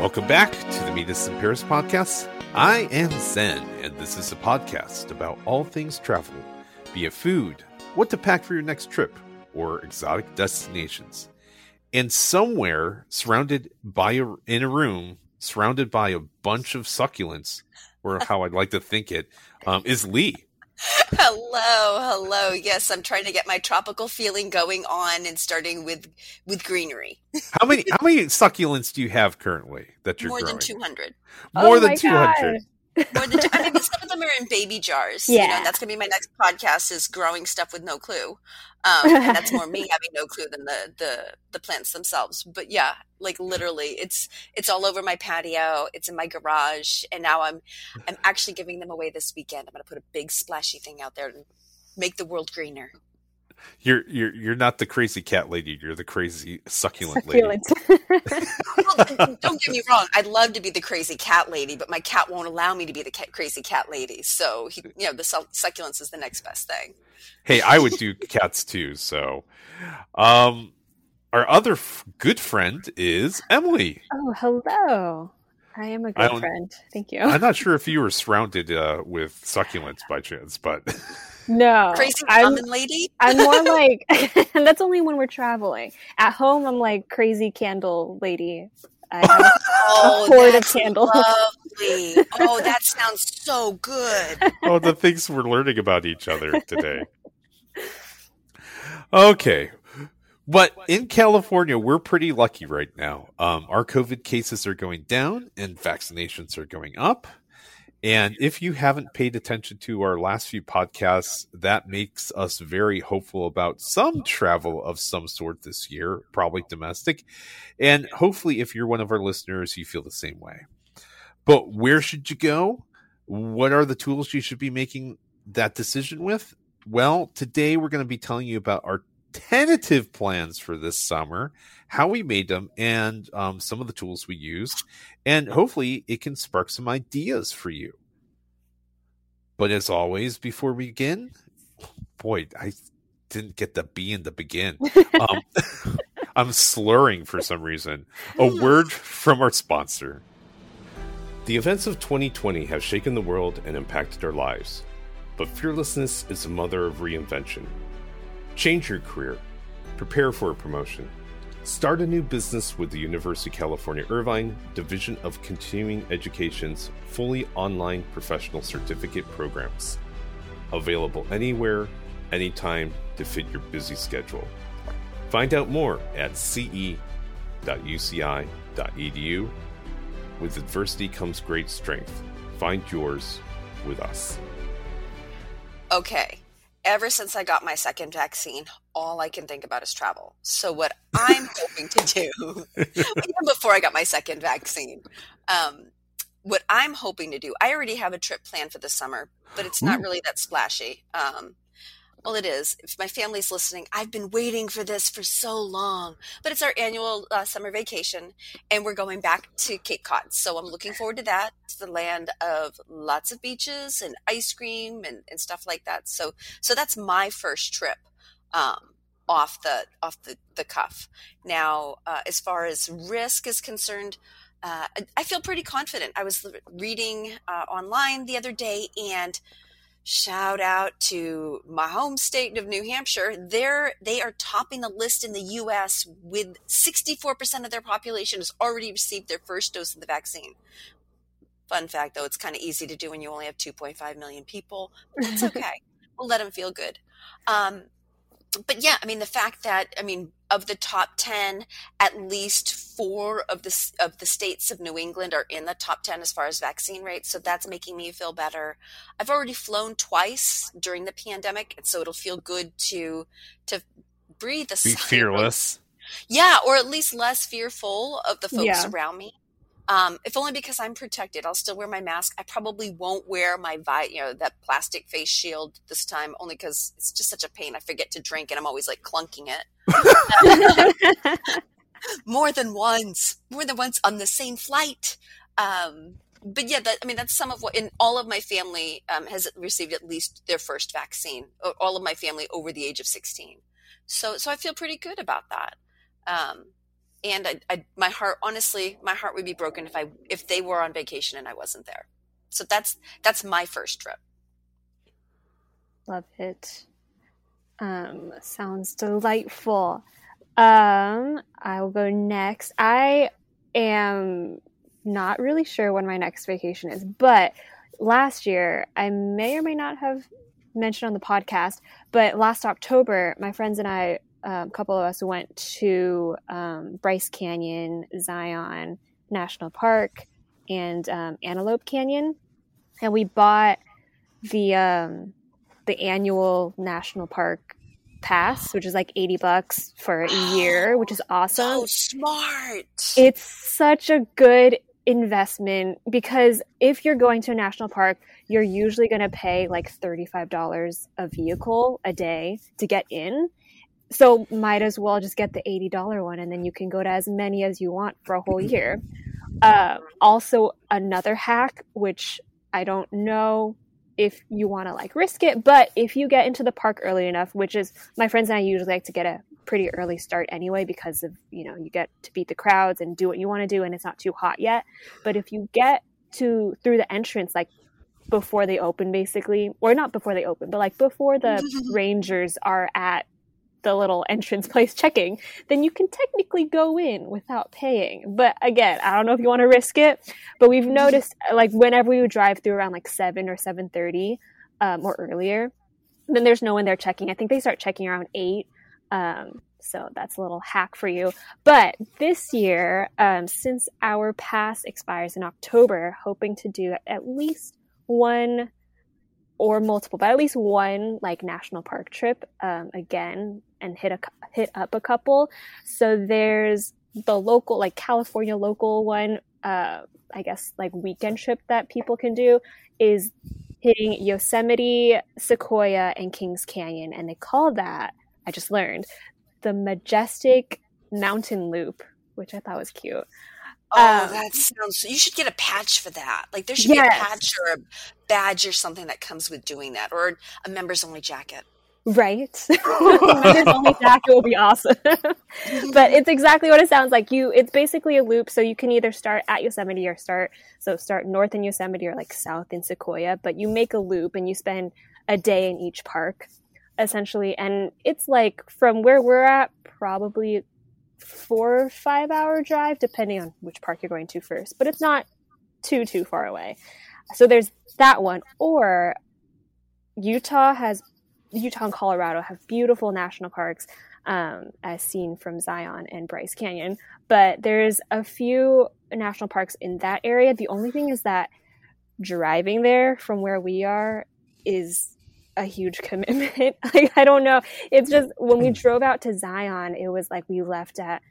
Welcome back to the Meet Us in Paris podcast. I am Zen, and this is a podcast about all things travel, be it food, what to pack for your next trip, or exotic destinations. And somewhere surrounded by a, in a room, surrounded by a bunch of succulents, or how I'd like to think it, um, is Lee. Hello, hello. Yes, I'm trying to get my tropical feeling going on and starting with with greenery. how many how many succulents do you have currently that you're more growing? than 200? More Oh than my 200. More than two, I mean, some of them are in baby jars. you know, Yeah. and that's gonna be my next podcast is growing stuff with no clue. Um, and that's more me having no clue than the the the plants themselves. But yeah, like literally, it's it's all over my patio. It's in my garage, and now I'm I'm actually giving them away this weekend. I'm gonna put a big splashy thing out there and make the world greener. You're you're you're not the crazy cat lady. You're the crazy succulent, lady. Well, don't get me wrong. I'd love to be the crazy cat lady, but my cat won't allow me to be the ca- crazy cat lady. So, he, you know, the suc- succulents is the next best thing. Hey, I would do cats too. So, um, our other f- good friend is Emily. oh, hello. I am a good friend. Thank you. I'm not sure if you were surrounded uh, with succulents by chance, but No, Crazy I'm, lady. I'm more like, and that's only when we're traveling. At home, I'm like crazy candle lady. I have Oh, hoard of that's candles. lovely. Oh, that sounds so good. oh, the things we're learning about each other today. Okay. But in California, we're pretty lucky right now. Um, our COVID cases are going down and vaccinations are going up. And if you haven't paid attention to our last few podcasts, that makes us very hopeful about some travel of some sort this year, probably domestic. And hopefully, if you're one of our listeners, you feel the same way. But where should you go? What are the tools you should be making that decision with? Well, today we're going to be telling you about our tentative plans for this summer, how we made them, and um, some of the tools we used. And hopefully, it can spark some ideas for you. But as always, before we begin, boy, I didn't get the B in the begin. Um, I'm slurring for some reason. A word from our sponsor. The events of 2020 have shaken the world and impacted our lives, but fearlessness is the mother of reinvention. Change your career, prepare for a promotion, start a new business with the University of California Irvine Division of Continuing Education's fully online professional certificate programs. Available anywhere, anytime to fit your busy schedule. Find out more at ce.uci.edu. With adversity comes great strength. Find yours with us. Okay. Ever since I got my second vaccine, all I can think about is travel. So, what I'm hoping to do, even before I got my second vaccine, um, what I'm hoping to do, I already have a trip planned for the summer, but it's not Ooh. really that splashy. Um, well, it is. If my family's listening, I've been waiting for this for so long. But it's our annual uh, summer vacation, and we're going back to Cape Cod. So I'm looking forward to that, to the land of lots of beaches and ice cream and, and stuff like that. So, so that's my first trip um, off the off the, the cuff. Now, uh, as far as risk is concerned, uh, I- feel pretty confident. I was reading uh, online the other day, and shout out to my home state of New Hampshire. They're they are topping the list in the U.S. with 64% of their population has already received their first dose of the vaccine. Fun fact, though, it's kind of easy to do when you only have 2.5 million people. But that's okay. we'll let them feel good. Um, but yeah, I mean, the fact that I mean, of the top 10, at least four of the of the states of New England are in the top 10 as far as vaccine rates. So that's making me feel better. I've already flown twice during the pandemic, and so it'll feel good to to breathe a Be sigh of fearless. yeah, or at least less fearful of the folks Yeah. around me. Um, if only because I'm protected, I'll still wear my mask. I probably won't wear my vi- you know, that plastic face shield this time, only because it's just such a pain. I forget to drink, and I'm always like clunking it more than once, more than once on the same flight. Um, but yeah, that, I mean, that's some of what, in all of my family um, has received at least their first vaccine. All of my family over the age of 16. So, so I feel pretty good about that. Um, and I, I, my heart honestly my heart would be broken if i if they were on vacation and i wasn't there. So that's that's my first trip. Love it. Um sounds delightful. Um i will go next. I am not really sure when my next vacation is but last year i may or may not have mentioned on the podcast but last october my friends and i a couple of us went to um, Bryce Canyon, Zion National Park, and um, Antelope Canyon, and we bought the um, the annual national park pass, which is like eighty bucks for a year, which is awesome. So smart! It's such a good investment because if you're going to a national park, you're usually going to pay like $35 a vehicle a day to get in so might as well just get the $80 one and then you can go to as many as you want for a whole year. Uh, also another hack which i don't know if you want to like risk it but if you get into the park early enough which is my friends and i usually like to get a pretty early start anyway because of you know you get to beat the crowds and do what you want to do and it's not too hot yet. But if you get to through the entrance like before they open basically or not before they open but like before the rangers are at the little entrance place checking, then you can technically go in without paying. But again, I don't know if you want to risk it, but we've mm-hmm. noticed like whenever we would drive through around like seven or seven thirty um, or earlier, then there's no one there checking. I think they start checking around eight. Um, so that's a little hack for you. But this year, um, since our pass expires in October, hoping to do at least one or multiple, but at least one like national park trip um, again and hit a hit up a couple. So there's the local like California local one. Uh, I guess like weekend trip that people can do is hitting Yosemite, Sequoia, and Kings Canyon, and they call that I just learned the Majestic Mountain Loop, which I thought was cute. Oh, um, that sounds. You should get a patch for that. Like there should yes. be a patch or a badge or something that comes with doing that, or a members only jacket. Right, members only jacket will be awesome. but it's exactly what it sounds like. You, it's basically a loop, so you can either start at Yosemite or start so start north in Yosemite or like south in Sequoia. But you make a loop and you spend a day in each park, essentially, and it's like from where we're at, probably four or five hour drive, depending on which park you're going to first, but it's not too, too far away. So there's that one. Or Utah has, Utah and Colorado have beautiful national parks, um, as seen from Zion and Bryce Canyon. But there's a few national parks in that area. The only thing is that driving there from where we are is a huge commitment. like I don't know. It's just when we drove out to Zion, it was like we left at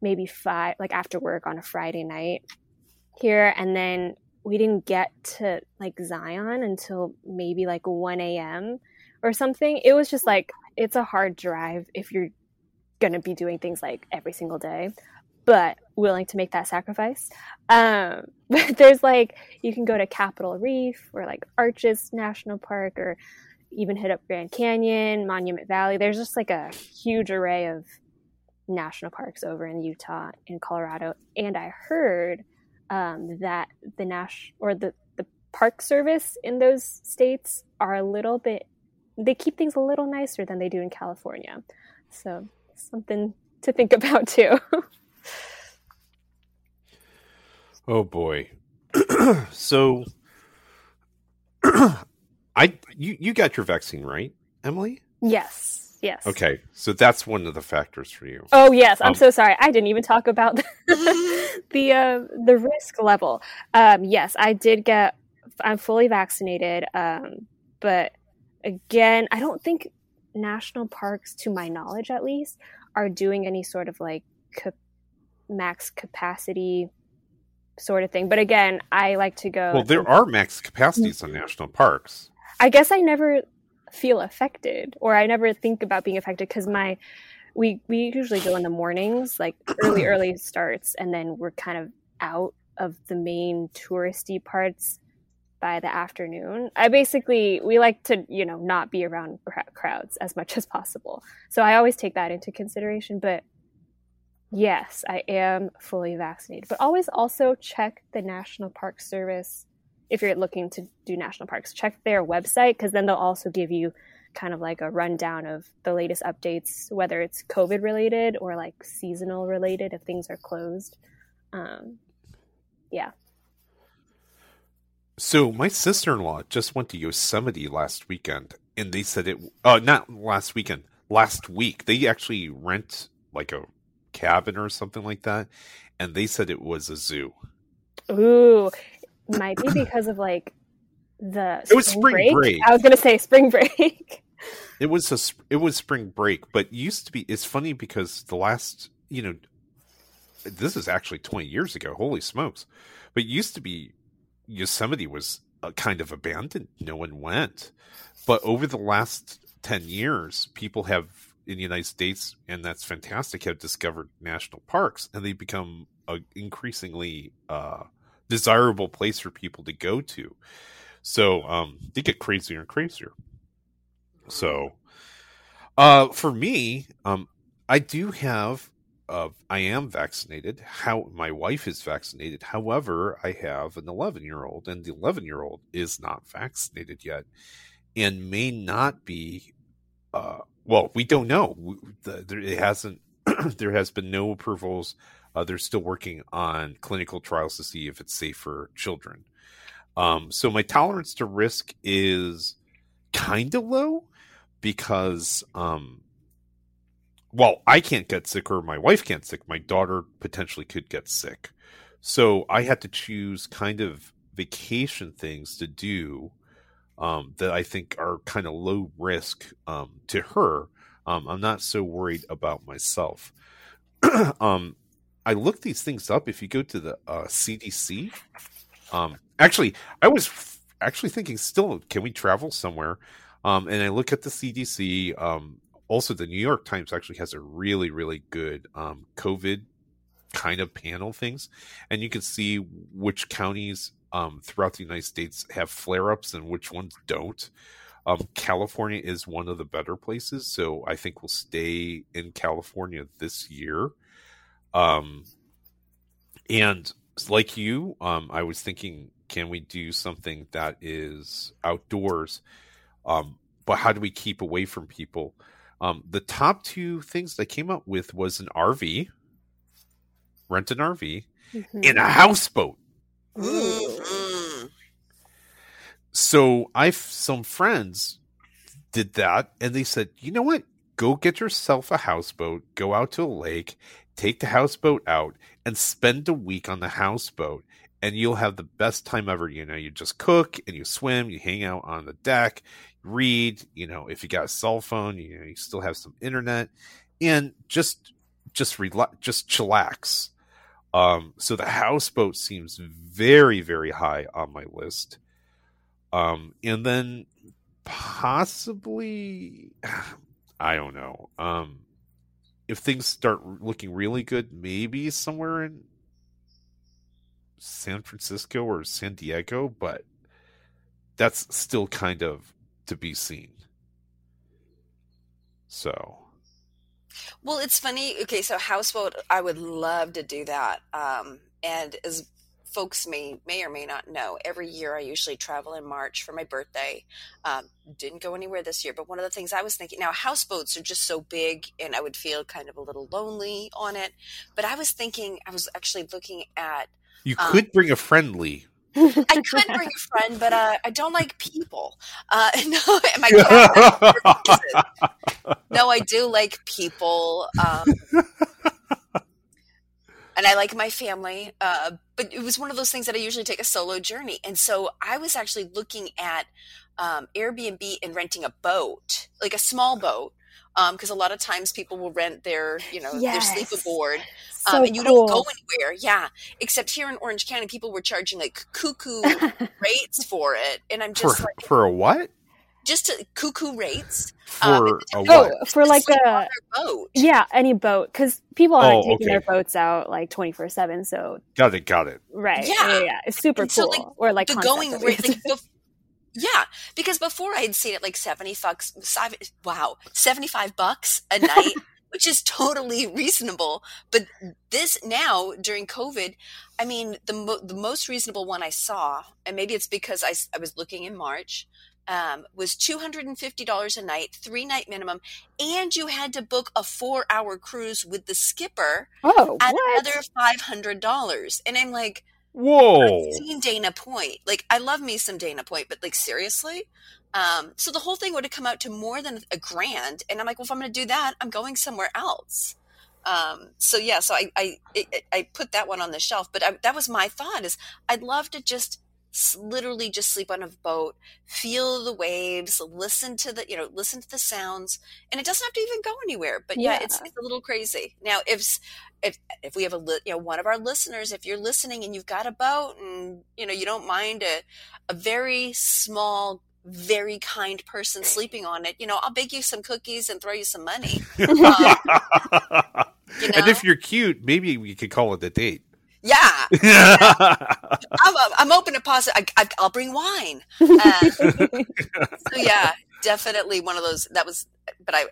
maybe five, like after work on a Friday night here, and then we didn't get to like Zion until maybe like 1 a.m. or something. It was just like it's a hard drive if you're gonna be doing things like every single day but willing to make that sacrifice. Um, but there's like you can go to Capitol Reef or like Arches National Park or even hit up Grand Canyon, Monument Valley. There's just like a huge array of national parks over in Utah and Colorado. And I heard um, that the Nash or the, the park service in those states are a little bit, they keep things a little nicer than they do in California. So something to think about too. oh boy. so I you you got your vaccine right, Emily? Yes. Yes. Okay, so that's one of the factors for you. Oh yes, I'm um, so sorry. I didn't even talk about the the, uh, the risk level. Um, yes, I did get. I'm fully vaccinated, um, but again, I don't think national parks, to my knowledge at least, are doing any sort of like cap- max capacity sort of thing. But again, I like to go. Well, there are max capacities on national parks. I guess I never feel affected or I never think about being affected because my we we usually go in the mornings, like early early starts, and then we're kind of out of the main touristy parts by the afternoon. I basically we like to you know not be around crowds as much as possible. So I always take that into consideration. But Yes, I am fully vaccinated. But always also check the National Park Service if you're looking to do national parks. Check their website because then they'll also give you kind of like a rundown of the latest updates, whether it's COVID related or like seasonal related if things are closed. Um, yeah. So my sister-in-law just went to Yosemite last weekend, and they said it. Uh, not last weekend, last week. They actually rent like a cabin or something like that, and they said it was a zoo. Ooh, might be because of like the It was spring break. I was gonna say spring break. It was a it was spring break, but used to be. It's funny because the last you know, this is actually twenty years ago. Holy smokes! But used to be Yosemite was uh, kind of abandoned. No one went. But over the last ten years, people have in the United States, and that's fantastic, have discovered national parks, and they become a increasingly uh, desirable place for people to go to. So um, they get crazier and crazier. So, uh, for me, um, I do have, uh, I am vaccinated. How my wife is vaccinated. However, I have an 11 year old, and the 11 year old is not vaccinated yet, and may not be. Uh, well, we don't know. We, the, there, it hasn't. there has been no approvals. Uh, they're still working on clinical trials to see if it's safe for children. Um, so my tolerance to risk is kind of low because, um, well, I can't get sick or my wife can't sick. My daughter potentially could get sick. So I had to choose kind of vacation things to do um, that I think are kind of low risk um, to her. Um, I'm not so worried about myself. um, I looked these things up. If you go to the uh, CDC, um, actually, I was f- actually thinking, still, can we travel somewhere? Um, and I look at the CDC. Um, also, the New York Times actually has a really, really good um, COVID kind of panel things, and you can see which counties um, throughout the United States have flare ups and which ones don't. Um, California is one of the better places, so I think we'll stay in California this year. Um, and like you, um, I was thinking, can we do something that is outdoors? Um, but how do we keep away from people? Um, the top two things that I came up with was an RV, rent an RV, Mhm. and a houseboat. So I've some friends did that, and they said, you know what? Go get yourself a houseboat, go out to a lake, take the houseboat out, and spend a week on the houseboat, and you'll have the best time ever. You know, you just cook and you swim, you hang out on the deck, read. You know, if you got a cell phone, you know, you still have some internet, and just just relax, just chillax. Um, so the houseboat seems very, very high on my list. Um, and then possibly, I don't know. Um, if things start looking really good, maybe somewhere in San Francisco or San Diego, but that's still kind of to be seen. So, Well, it's funny. Okay, so houseboat, I would love to do that. Um, and as folks may may or may not know, every year I usually travel in March for my birthday. Um, didn't go anywhere this year, but one of the things I was thinking now houseboats are just so big, and I would feel kind of a little lonely on it. But I was thinking, I was actually looking at. you Um, could bring a friendly. I could bring a friend, but uh, I don't like people. Uh, no, and my cat. no, I do like people. Um, and I like my family. Uh, but it was one of those things that I usually take a solo journey. And so I was actually looking at um, Airbnb and renting a boat, like a small boat. Because a lot of times people will rent their, you know, Yes. their sleep aboard, so um, and you cool. don't go anywhere. Yeah, except here in Orange County, people were charging like cuckoo rates for it, and I'm For, just like, for a what? Just to, cuckoo rates For Um, a oh, what? for like a boat. yeah, any boat because people aren't Oh, taking okay. their boats out like twenty four seven. So Got it, got it. right, Yeah. yeah, yeah, it's super And so, cool. like, or like the going at rate, like, bef- yeah, because before I had seen it like seventy bucks. sev- Wow, seventy five bucks a night which is totally reasonable. But this now during COVID, I mean, the mo- the most reasonable one I saw, and maybe it's because I, I was looking in March, um, was two hundred and fifty dollars a night, three night minimum, and you had to book a four hour cruise with the skipper Oh, at what? another five hundred dollars. And I'm like, Whoa. I've seen Dana Point. Like, I love me some Dana Point, but like, seriously? Um, so the whole thing would have come out to more than a grand. And I'm like, well, if I'm going to do that, I'm going somewhere else. Um, so yeah, so I, I, it, I put that one on the shelf, but I, that was my thought is I'd love to just s- literally just sleep on a boat, feel the waves, listen to the, you know, listen to the sounds, and it doesn't have to even go anywhere. But yeah, it's, Yeah. it's a little crazy. Now, if if if we have a li- you know one of our listeners, if you're listening and you've got a boat and you know you don't mind a a very small, very kind person sleeping on it, you know, I'll bake you some cookies and throw you some money. Um, you know? And if you're cute, maybe we could call it a date. Yeah, I'm, I'm open to positive. I, I, I'll bring wine. Uh, so yeah, definitely one of those. That was, but I,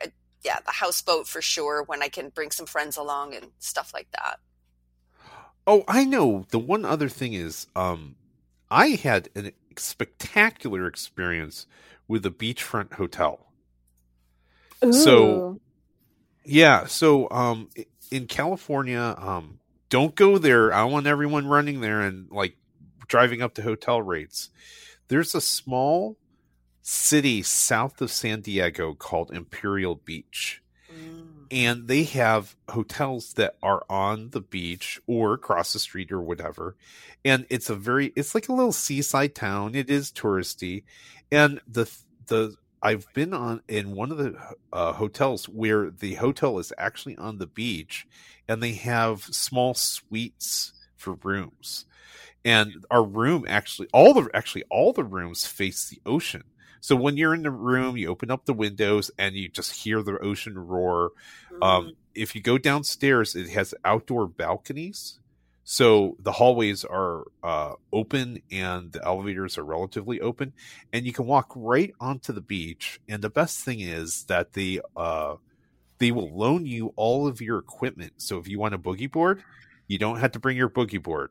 yeah, the houseboat for sure. When I can bring some friends along and stuff like that. oh, I know. The one other thing is, um, I had a spectacular experience with a beachfront hotel. So- Yeah, so um in California, um don't go there. I want everyone running there and like driving up to hotel rates. There's a small city south of San Diego called Imperial Beach. Mm. And they have hotels that are on the beach or across the street or whatever. And it's a very it's like a little seaside town. It is touristy. And the the I've been on in one of the uh, hotels where the hotel is actually on the beach, and they have small suites for rooms. And our room actually, all the actually all the rooms face the ocean. So when you're in the room, you open up the windows and you just hear the ocean roar. Um, if you go downstairs, it has outdoor balconies. So the hallways are uh, open and the elevators are relatively open, and you can walk right onto the beach. And the best thing is that they uh, they will loan you all of your equipment. So if you want a boogie board, you don't have to bring your boogie board.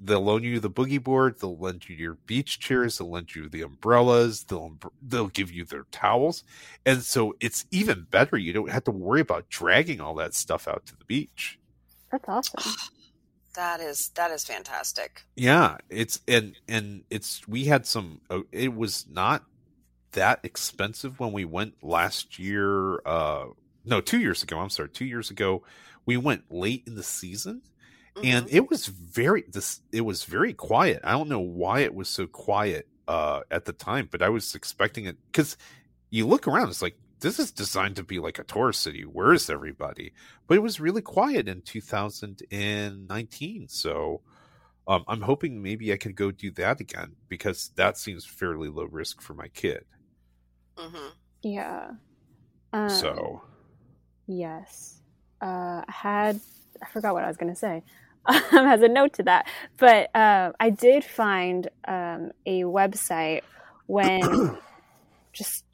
They'll loan you the boogie board. They'll lend you your beach chairs. They'll lend you the umbrellas. They'll they'll give you their towels, and so it's even better. You don't have to worry about dragging all that stuff out to the beach. That's awesome. That is that is fantastic. Yeah, it's and and it's we had some. uh, It was not that expensive when we went last year. Uh, no, two years ago. I'm sorry, two years ago. We went late in the season, and Mhm. it was very this. It was very quiet. I don't know why it was so quiet uh, at the time, but I was expecting it because you look around. It's like this is designed to be like a tourist city. Where is everybody? But it was really quiet in 2019. So um, I'm hoping maybe I could go do that again because that seems fairly low risk for my kid. Mhm. Yeah. Um, so Yes. Uh, I had, I forgot what I was going to say. Um, as a note to that. But uh, I did find um, a website when just,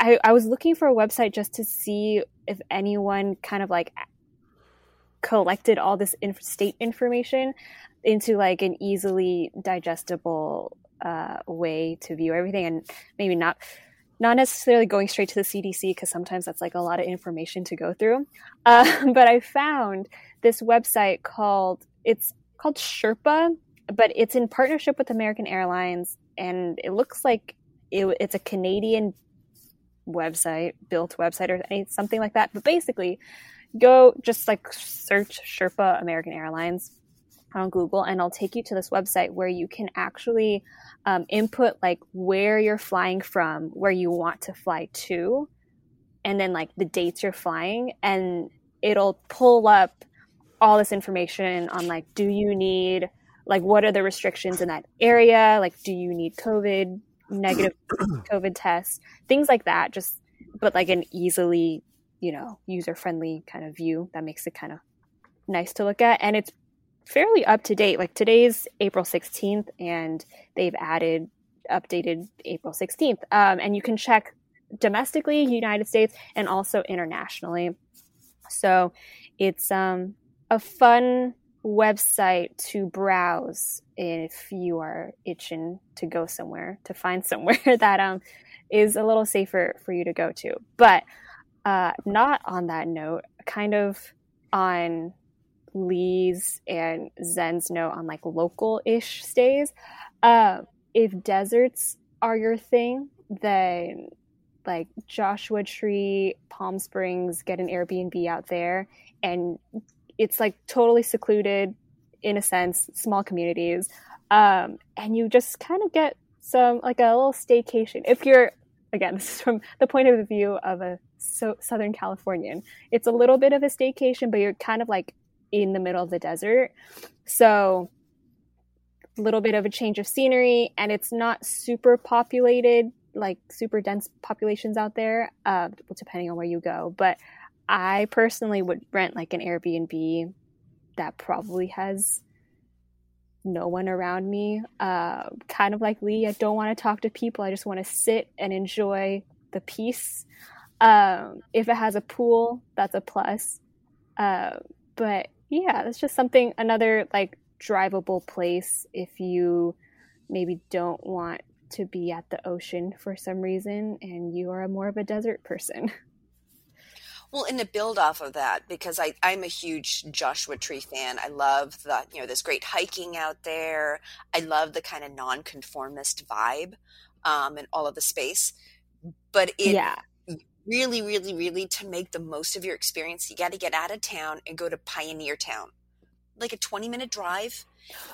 I, I was looking for a website just to see if anyone kind of like collected all this inf- state information into like an easily digestible uh, way to view everything and maybe not not necessarily going straight to the CDC because sometimes that's like a lot of information to go through. Uh, but I found this website called it's called Sherpa, but it's in partnership with American Airlines, and it looks like it, it's a Canadian website, built website or any, something like that. But basically, go just like search Sherpa American Airlines on Google, and I'll take you to this website where you can actually um, input like where you're flying from, where you want to fly to, and then like the dates you're flying, and it'll pull up all this information on like, do you need like what are the restrictions in that area? Like, do you need COVID negative COVID test, things like that. Just but like an easily you know user friendly kind of view that makes it kind of nice to look at, and it's fairly up to date. Like today's April 16th, and they've added updated April 16th. Um, and you can check domestically, United States, and also internationally. So it's um, a fun website to browse if you are itching to go somewhere to find somewhere that um, is a little safer for you to go to. But uh, not on that note, kind of on Lee's and Zen's note on like local ish stays. Uh, if deserts are your thing, then like Joshua Tree, Palm Springs, get an Airbnb out there. And it's like totally secluded in a sense, small communities. Um, and you just kind of get some like a little staycation. If you're, again, this is from the point of view of a so Southern Californian, it's a little bit of a staycation, but you're kind of like in the middle of the desert. So a little bit of a change of scenery and it's not super populated like super dense populations out there uh, depending on where you go but i personally would rent like an airbnb that probably has no one around me. Uh, kind of like lee i don't want to talk to people i just want to sit and enjoy the peace. Um, if it has a pool that's a plus. Uh, but yeah that's just something another like drivable place if you maybe don't want to be at the ocean for some reason and you are more of a desert person. Well, and to build off of that, because I, I'm a huge Joshua Tree fan. I love the, you know, there's great hiking out there. I love the kind of nonconformist vibe um, and all of the space. But it yeah. really, really, really, to make the most of your experience, you got to get out of town and go to Pioneer Town. Like a 20 minute drive.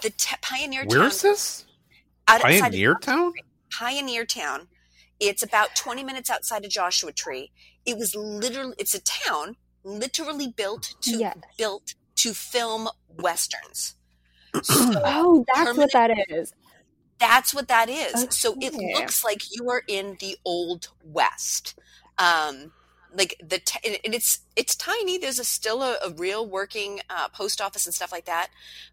The t- Pioneer Town. Where's this? Out Pioneer Town? Pioneer Town. It's about 20 minutes outside of Joshua Tree. It was literally it's a town literally built to yes. built to film westerns. So oh, that's what that is. That's what that is. Okay. So it looks like you are in the old west. Um, like the t- and it's it's tiny there's a still a, a real working uh, post office and stuff like that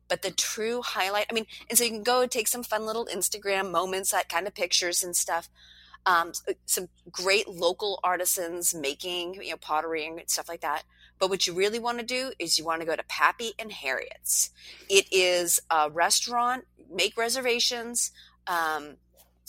but the true highlight i mean and so you can go take some fun little instagram moments that kind of pictures and stuff um, uh, some great local artisans making you know pottery and stuff like that but what you really want to do is you want to go to pappy and harriet's it is a restaurant make reservations um,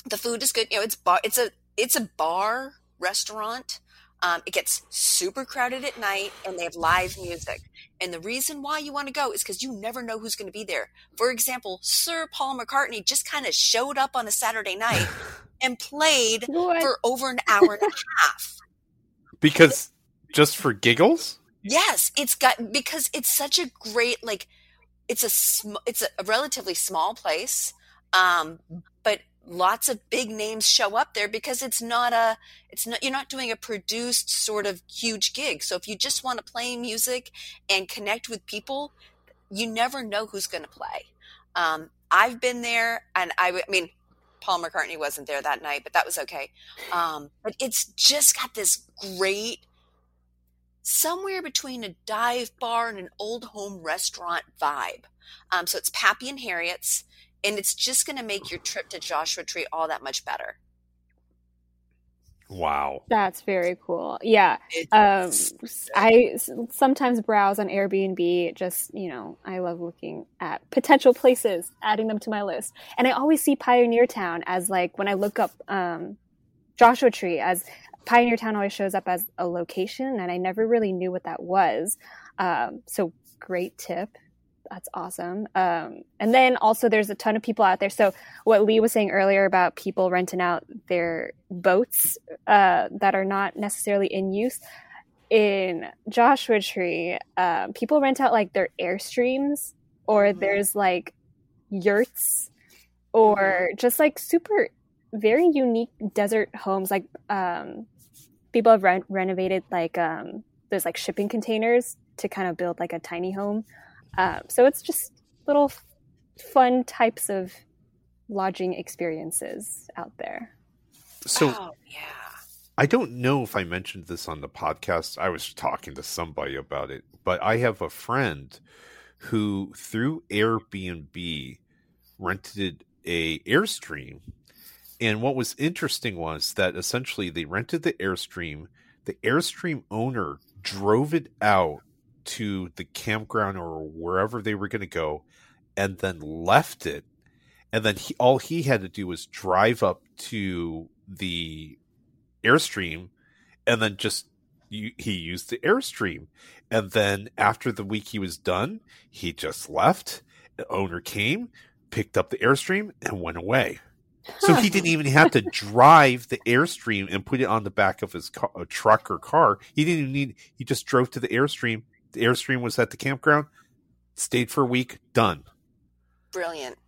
the food is good you know it's bar it's a it's a bar restaurant um, it gets super crowded at night and they have live music. And the reason why you want to go is because you never know who's going to be there. For example, Sir Paul McCartney just kind of showed up on a Saturday night and played what? for over an hour and a half. Because just for giggles? Yes, it's got because it's such a great like it's a sm- it's a, a relatively small place. Um, but lots of big names show up there because it's not a it's not you're not doing a produced sort of huge gig so if you just want to play music and connect with people you never know who's going to play um, i've been there and I, I mean paul mccartney wasn't there that night but that was okay um, but it's just got this great somewhere between a dive bar and an old home restaurant vibe um, so it's pappy and harriet's and it's just going to make your trip to Joshua Tree all that much better. Wow. That's very cool. Yeah. Um, I sometimes browse on Airbnb. Just, you know, I love looking at potential places, adding them to my list. And I always see Pioneer Town as like when I look up um, Joshua Tree as Pioneer Town always shows up as a location. And I never really knew what that was. Um, so great tip that's awesome. Um, and then also there's a ton of people out there. So what Lee was saying earlier about people renting out their boats uh, that are not necessarily in use in Joshua Tree, um, people rent out like their airstreams or mm-hmm. there's like yurts or mm-hmm. just like super very unique desert homes. Like um, people have re- renovated like um, those like shipping containers to kind of build like a tiny home um, so it's just little fun types of lodging experiences out there. So, oh, yeah. I don't know if I mentioned this on the podcast. I was talking to somebody about it, but I have a friend who, through Airbnb, rented a Airstream. And what was interesting was that essentially they rented the Airstream. The Airstream owner drove it out to the campground or wherever they were going to go, and then left it. And then he, all he had to do was drive up to the airstream, and then just he used the airstream. And then after the week he was done, he just left. The owner came, picked up the airstream, and went away. So he didn't even have to drive the airstream and put it on the back of his car, truck or car. He didn't even need. He just drove to the airstream. The airstream was at the campground. Stayed for a week. Done. Brilliant.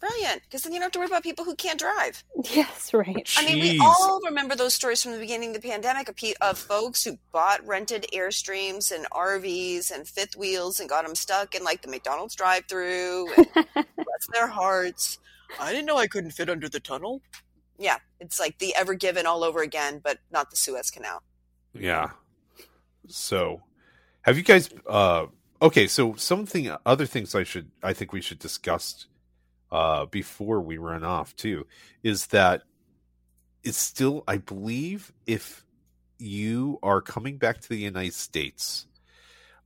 Brilliant, because then you don't have to worry about people who can't drive. Yes, right. I mean, we all remember those stories from the beginning of the pandemic of, of folks who bought rented airstreams and RVs and fifth wheels and got them stuck in like the McDonald's drive-through. And bless their hearts. I didn't know I couldn't fit under the tunnel. Yeah, it's like the Ever Given all over again, but not the Suez Canal. Yeah. So, have you guys? uh Okay, so something, other things I should, I think we should discuss uh, before we run off too is that it's still i believe if you are coming back to the united states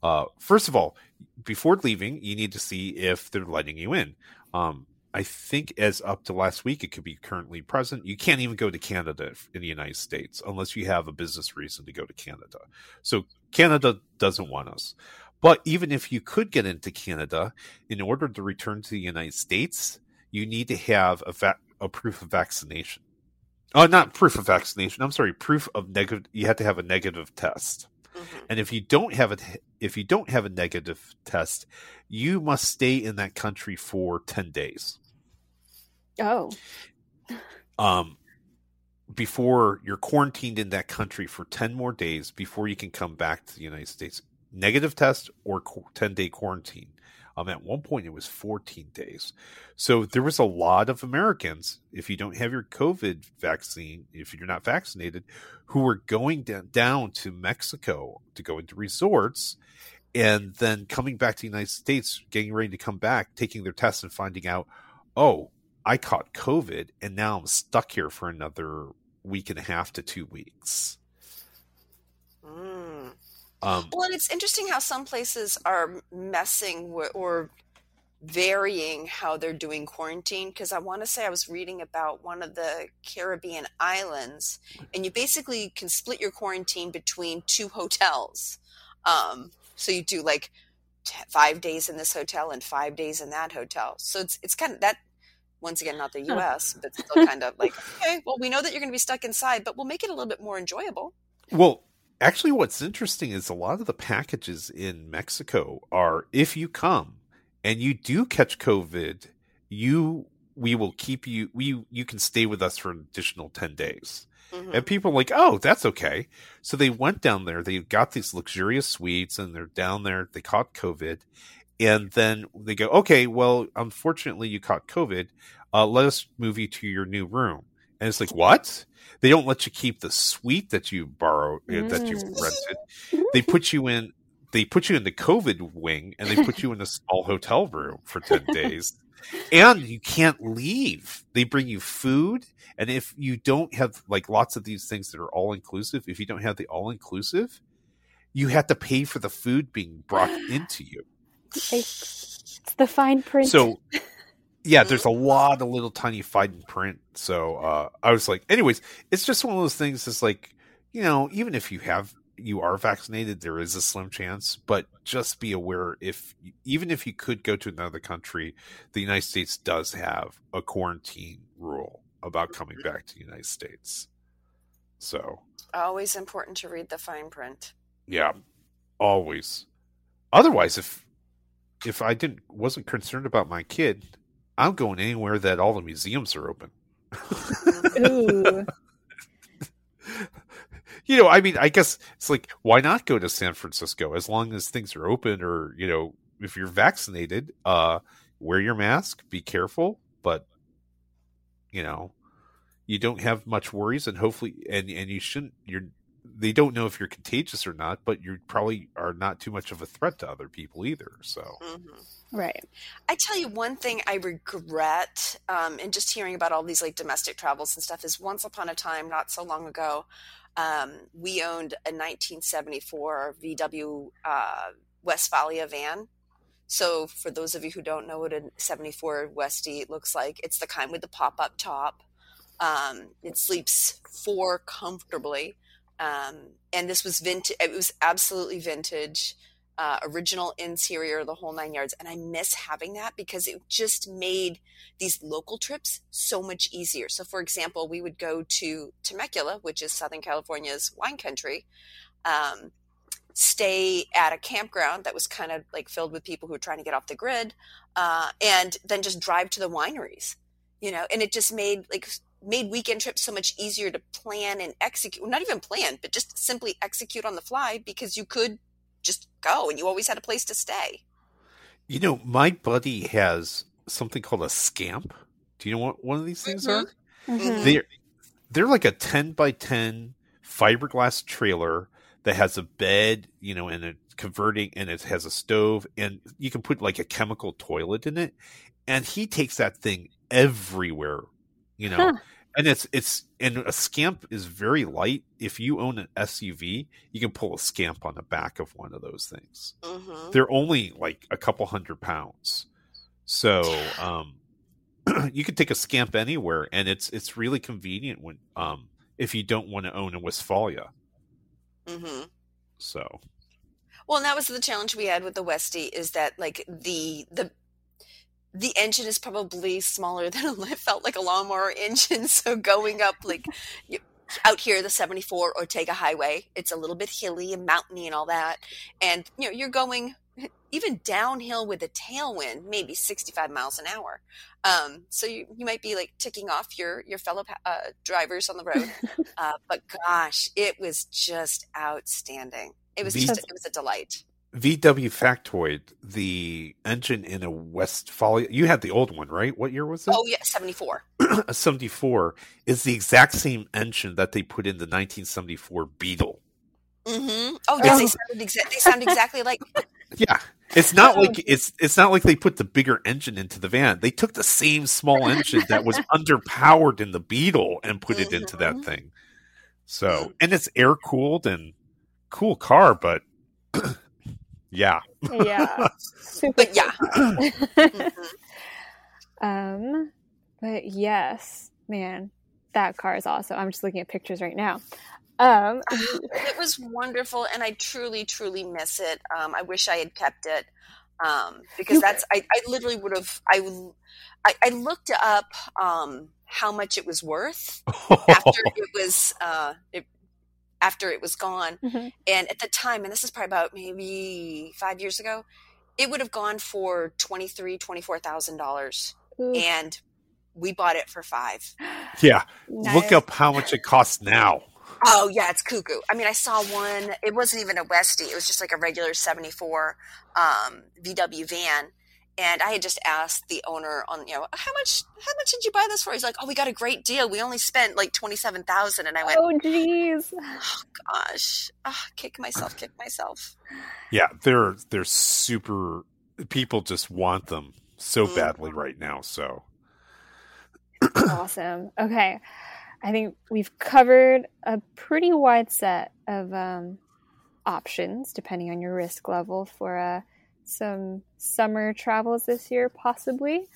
uh, first of all before leaving you need to see if they're letting you in um, i think as up to last week it could be currently present you can't even go to canada in the united states unless you have a business reason to go to canada so canada doesn't want us but even if you could get into Canada, in order to return to the United States, you need to have a, va- a proof of vaccination. Oh, not proof of vaccination. I'm sorry, proof of negative. You have to have a negative test. Mm-hmm. And if you don't have a if you don't have a negative test, you must stay in that country for ten days. Oh. Um, before you're quarantined in that country for ten more days before you can come back to the United States negative test or 10 day quarantine. Um, at one point, it was 14 days. So there was a lot of Americans, if you don't have your COVID vaccine, if you're not vaccinated, who were going down to Mexico to go into resorts and then coming back to the United States, getting ready to come back, taking their tests and finding out, oh, I caught COVID and now I'm stuck here for another week and a half to two weeks. Um, well, and it's interesting how some places are messing w- or varying how they're doing quarantine. Because I want to say I was reading about one of the Caribbean islands, and you basically can split your quarantine between two hotels. Um, so you do like t- five days in this hotel and five days in that hotel. So it's it's kind of that. Once again, not the U.S., but still kind of like okay. Well, we know that you're going to be stuck inside, but we'll make it a little bit more enjoyable. Well, actually what's interesting is a lot of the packages in Mexico are if you come and you do catch COVID, you we will keep you we you can stay with us for an additional 10 days. Mm-hmm. And people are like, "Oh, that's okay." So they went down there, they got these luxurious suites and they're down there, they caught COVID, and then they go, "Okay, well, unfortunately you caught COVID. Uh, let us move you to your new room." And it's like, "What?" They don't let you keep the suite that you borrowed mm. that you mm. rented. They put you in they put you in the COVID wing and they put you in a small hotel room for 10 days. And you can't leave. They bring you food. And if you don't have like lots of these things that are all inclusive, if you don't have the all inclusive, you have to pay for the food being brought into you. It's the fine print. So yeah, there's a lot of little tiny fine print. So uh, I was like, anyways, it's just one of those things. It's like, you know, even if you have you are vaccinated, there is a slim chance, but just be aware if even if you could go to another country, the United States does have a quarantine rule about coming back to the United States. So always important to read the fine print. Yeah, always. Otherwise, if if I didn't wasn't concerned about my kid, I'm going anywhere that all the museums are open. Ooh. you know, I mean, I guess it's like, why not go to San Francisco as long as things are open or, you know, if you're vaccinated, uh, wear your mask, be careful, but, you know, you don't have much worries and hopefully, and, and you shouldn't, you're, they don't know if you're contagious or not, but you probably are not too much of a threat to other people either. So, mm-hmm. Right. I tell you one thing I regret, um, and just hearing about all these like domestic travels and stuff is once upon a time, not so long ago, Um, we owned a 1974 VW uh, Westfalia van. So, for those of you who don't know what a 74 Westie looks like, it's the kind with the pop up top. Um, it sleeps four comfortably. Um, and this was vintage, it was absolutely vintage uh, original interior, the whole nine yards. And I miss having that because it just made these local trips so much easier. So, for example, we would go to Temecula, which is Southern California's wine country, um, stay at a campground that was kind of like filled with people who were trying to get off the grid, uh, and then just drive to the wineries. You know, and it just made like made weekend trips so much easier to plan and execute. Not even plan, but just simply execute on the fly because you could just go and you always had a place to stay. You know, my buddy has something called a scamp. Do you know what one of these things Mhm. are? Mhm. They're they're like a ten by ten fiberglass trailer that has a bed, you know, and a converting and it has a stove and you can put like a chemical toilet in it. And he takes that thing everywhere, you know. Huh. And it's it's and a scamp is very light. If you own an SUV, you can pull a scamp on the back of one of those things. Hmm they're only like a couple hundred pounds. So um you could take a scamp anywhere and it's it's really convenient when um if you don't want to own a Westfalia. Hmm so. Well, and that was the challenge we had with the Westie is that like the the the engine is probably smaller than a, it felt like a lawnmower engine. So going up like you, out here, the 74 Ortega Highway, it's a little bit hilly and mountainy and all that. And you know, you're going even downhill with a tailwind, maybe 65 miles an hour. Um, so you, you might be like ticking off your your fellow uh, drivers on the road. uh, but gosh, it was just outstanding. It was The- just it was a delight. Vw factoid the engine in a Westfalia you had the old one right what year was it Oh yeah, 74. a 74 is the exact same engine that they put in the 1974 beetle Mm-hmm. Oh yeah, they Oh. sounded exa- they sound exactly like Yeah. It's not like it's it's not like they put the bigger engine into the van. They took the same small engine that was underpowered in the Beetle and put it into that Mhm. thing. So, and it's air cooled and cool car, but yeah. yeah. Super but yeah. Um, but yes, man, that car is awesome. I'm just looking at pictures right now. Um, It was wonderful, and I truly, truly miss it. Um, I wish I had kept it um, because that's I, I literally would have. I, I I looked up um, how much it was worth after it was uh, it, after it was gone, Mhm. and at the time, and this is probably about maybe five years ago, it would have gone for twenty three, twenty four thousand dollars, and we bought it for five. yeah. nice. Look up how much it costs now. Oh yeah, it's cuckoo. I mean, I saw one. It wasn't even a Westie. It was just like a regular '74 um, VW van. And I had just asked the owner on, you know, how much, how much did you buy this for? He's like, oh, we got a great deal. We only spent like twenty seven thousand. And I went, Oh, jeez. oh gosh, ah, kick myself, kick myself. Yeah, they're they're super people just want them so Mhm. badly right now, so awesome. Okay. I think we've covered a pretty wide set of um, options, depending on your risk level, for uh, some summer travels this year, possibly.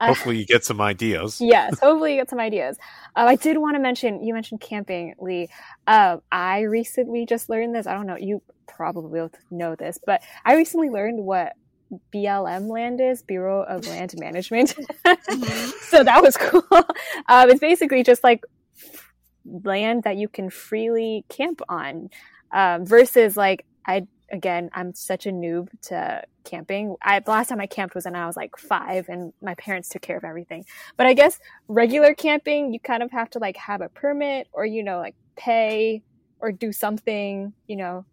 Uh, hopefully you get some ideas. yes, hopefully you get some ideas. Uh, I did want to mention, you mentioned camping, Lee. Uh, I recently just learned this. I don't know, you probably will know this, but I recently learned what BLM land is, Bureau of Land Management. so that was cool. Um, it's basically just like land that you can freely camp on um, versus like I again I'm such a noob to camping. I the last time I camped was when I was like five and my parents took care of everything. But I guess regular camping you kind of have to like have a permit or you know like pay or do something you know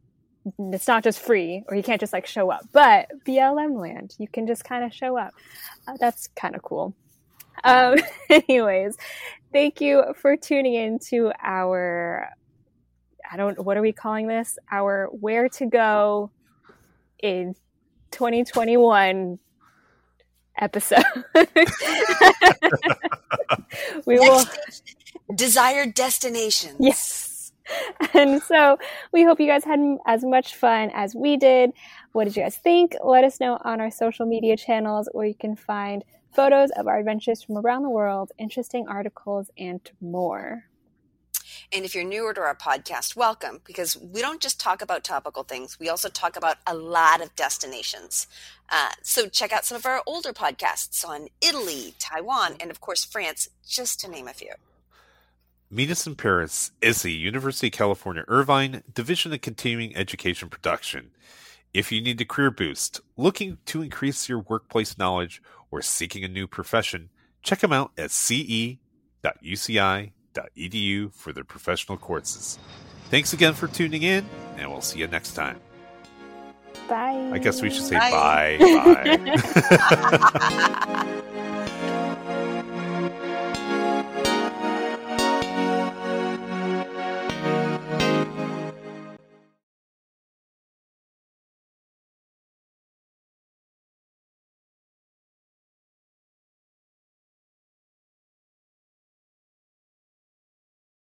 it's not just free or you can't just like show up but blm land you can just kind of show up uh, that's kind of cool um anyways thank you for tuning in to our i don't what are we calling this our where to go in 2021 episode we will desired destinations. Yes. and so we hope you guys had as much fun as we did. What did you guys think? Let us know on our social media channels where you can find photos of our adventures from around the world, interesting articles, and more. And if you're newer to our podcast, welcome because we don't just talk about topical things, we also talk about a lot of destinations. Uh, so check out some of our older podcasts on Italy, Taiwan, and of course, France, just to name a few. Meet Us in Paris is the University of California Irvine Division of Continuing Education Production. If you need a career boost, looking to increase your workplace knowledge, or seeking a new profession, check them out at ce.uci.edu for their professional courses. Thanks again for tuning in, and we'll see you next time. Bye. I guess we should say Bye. bye. Bye.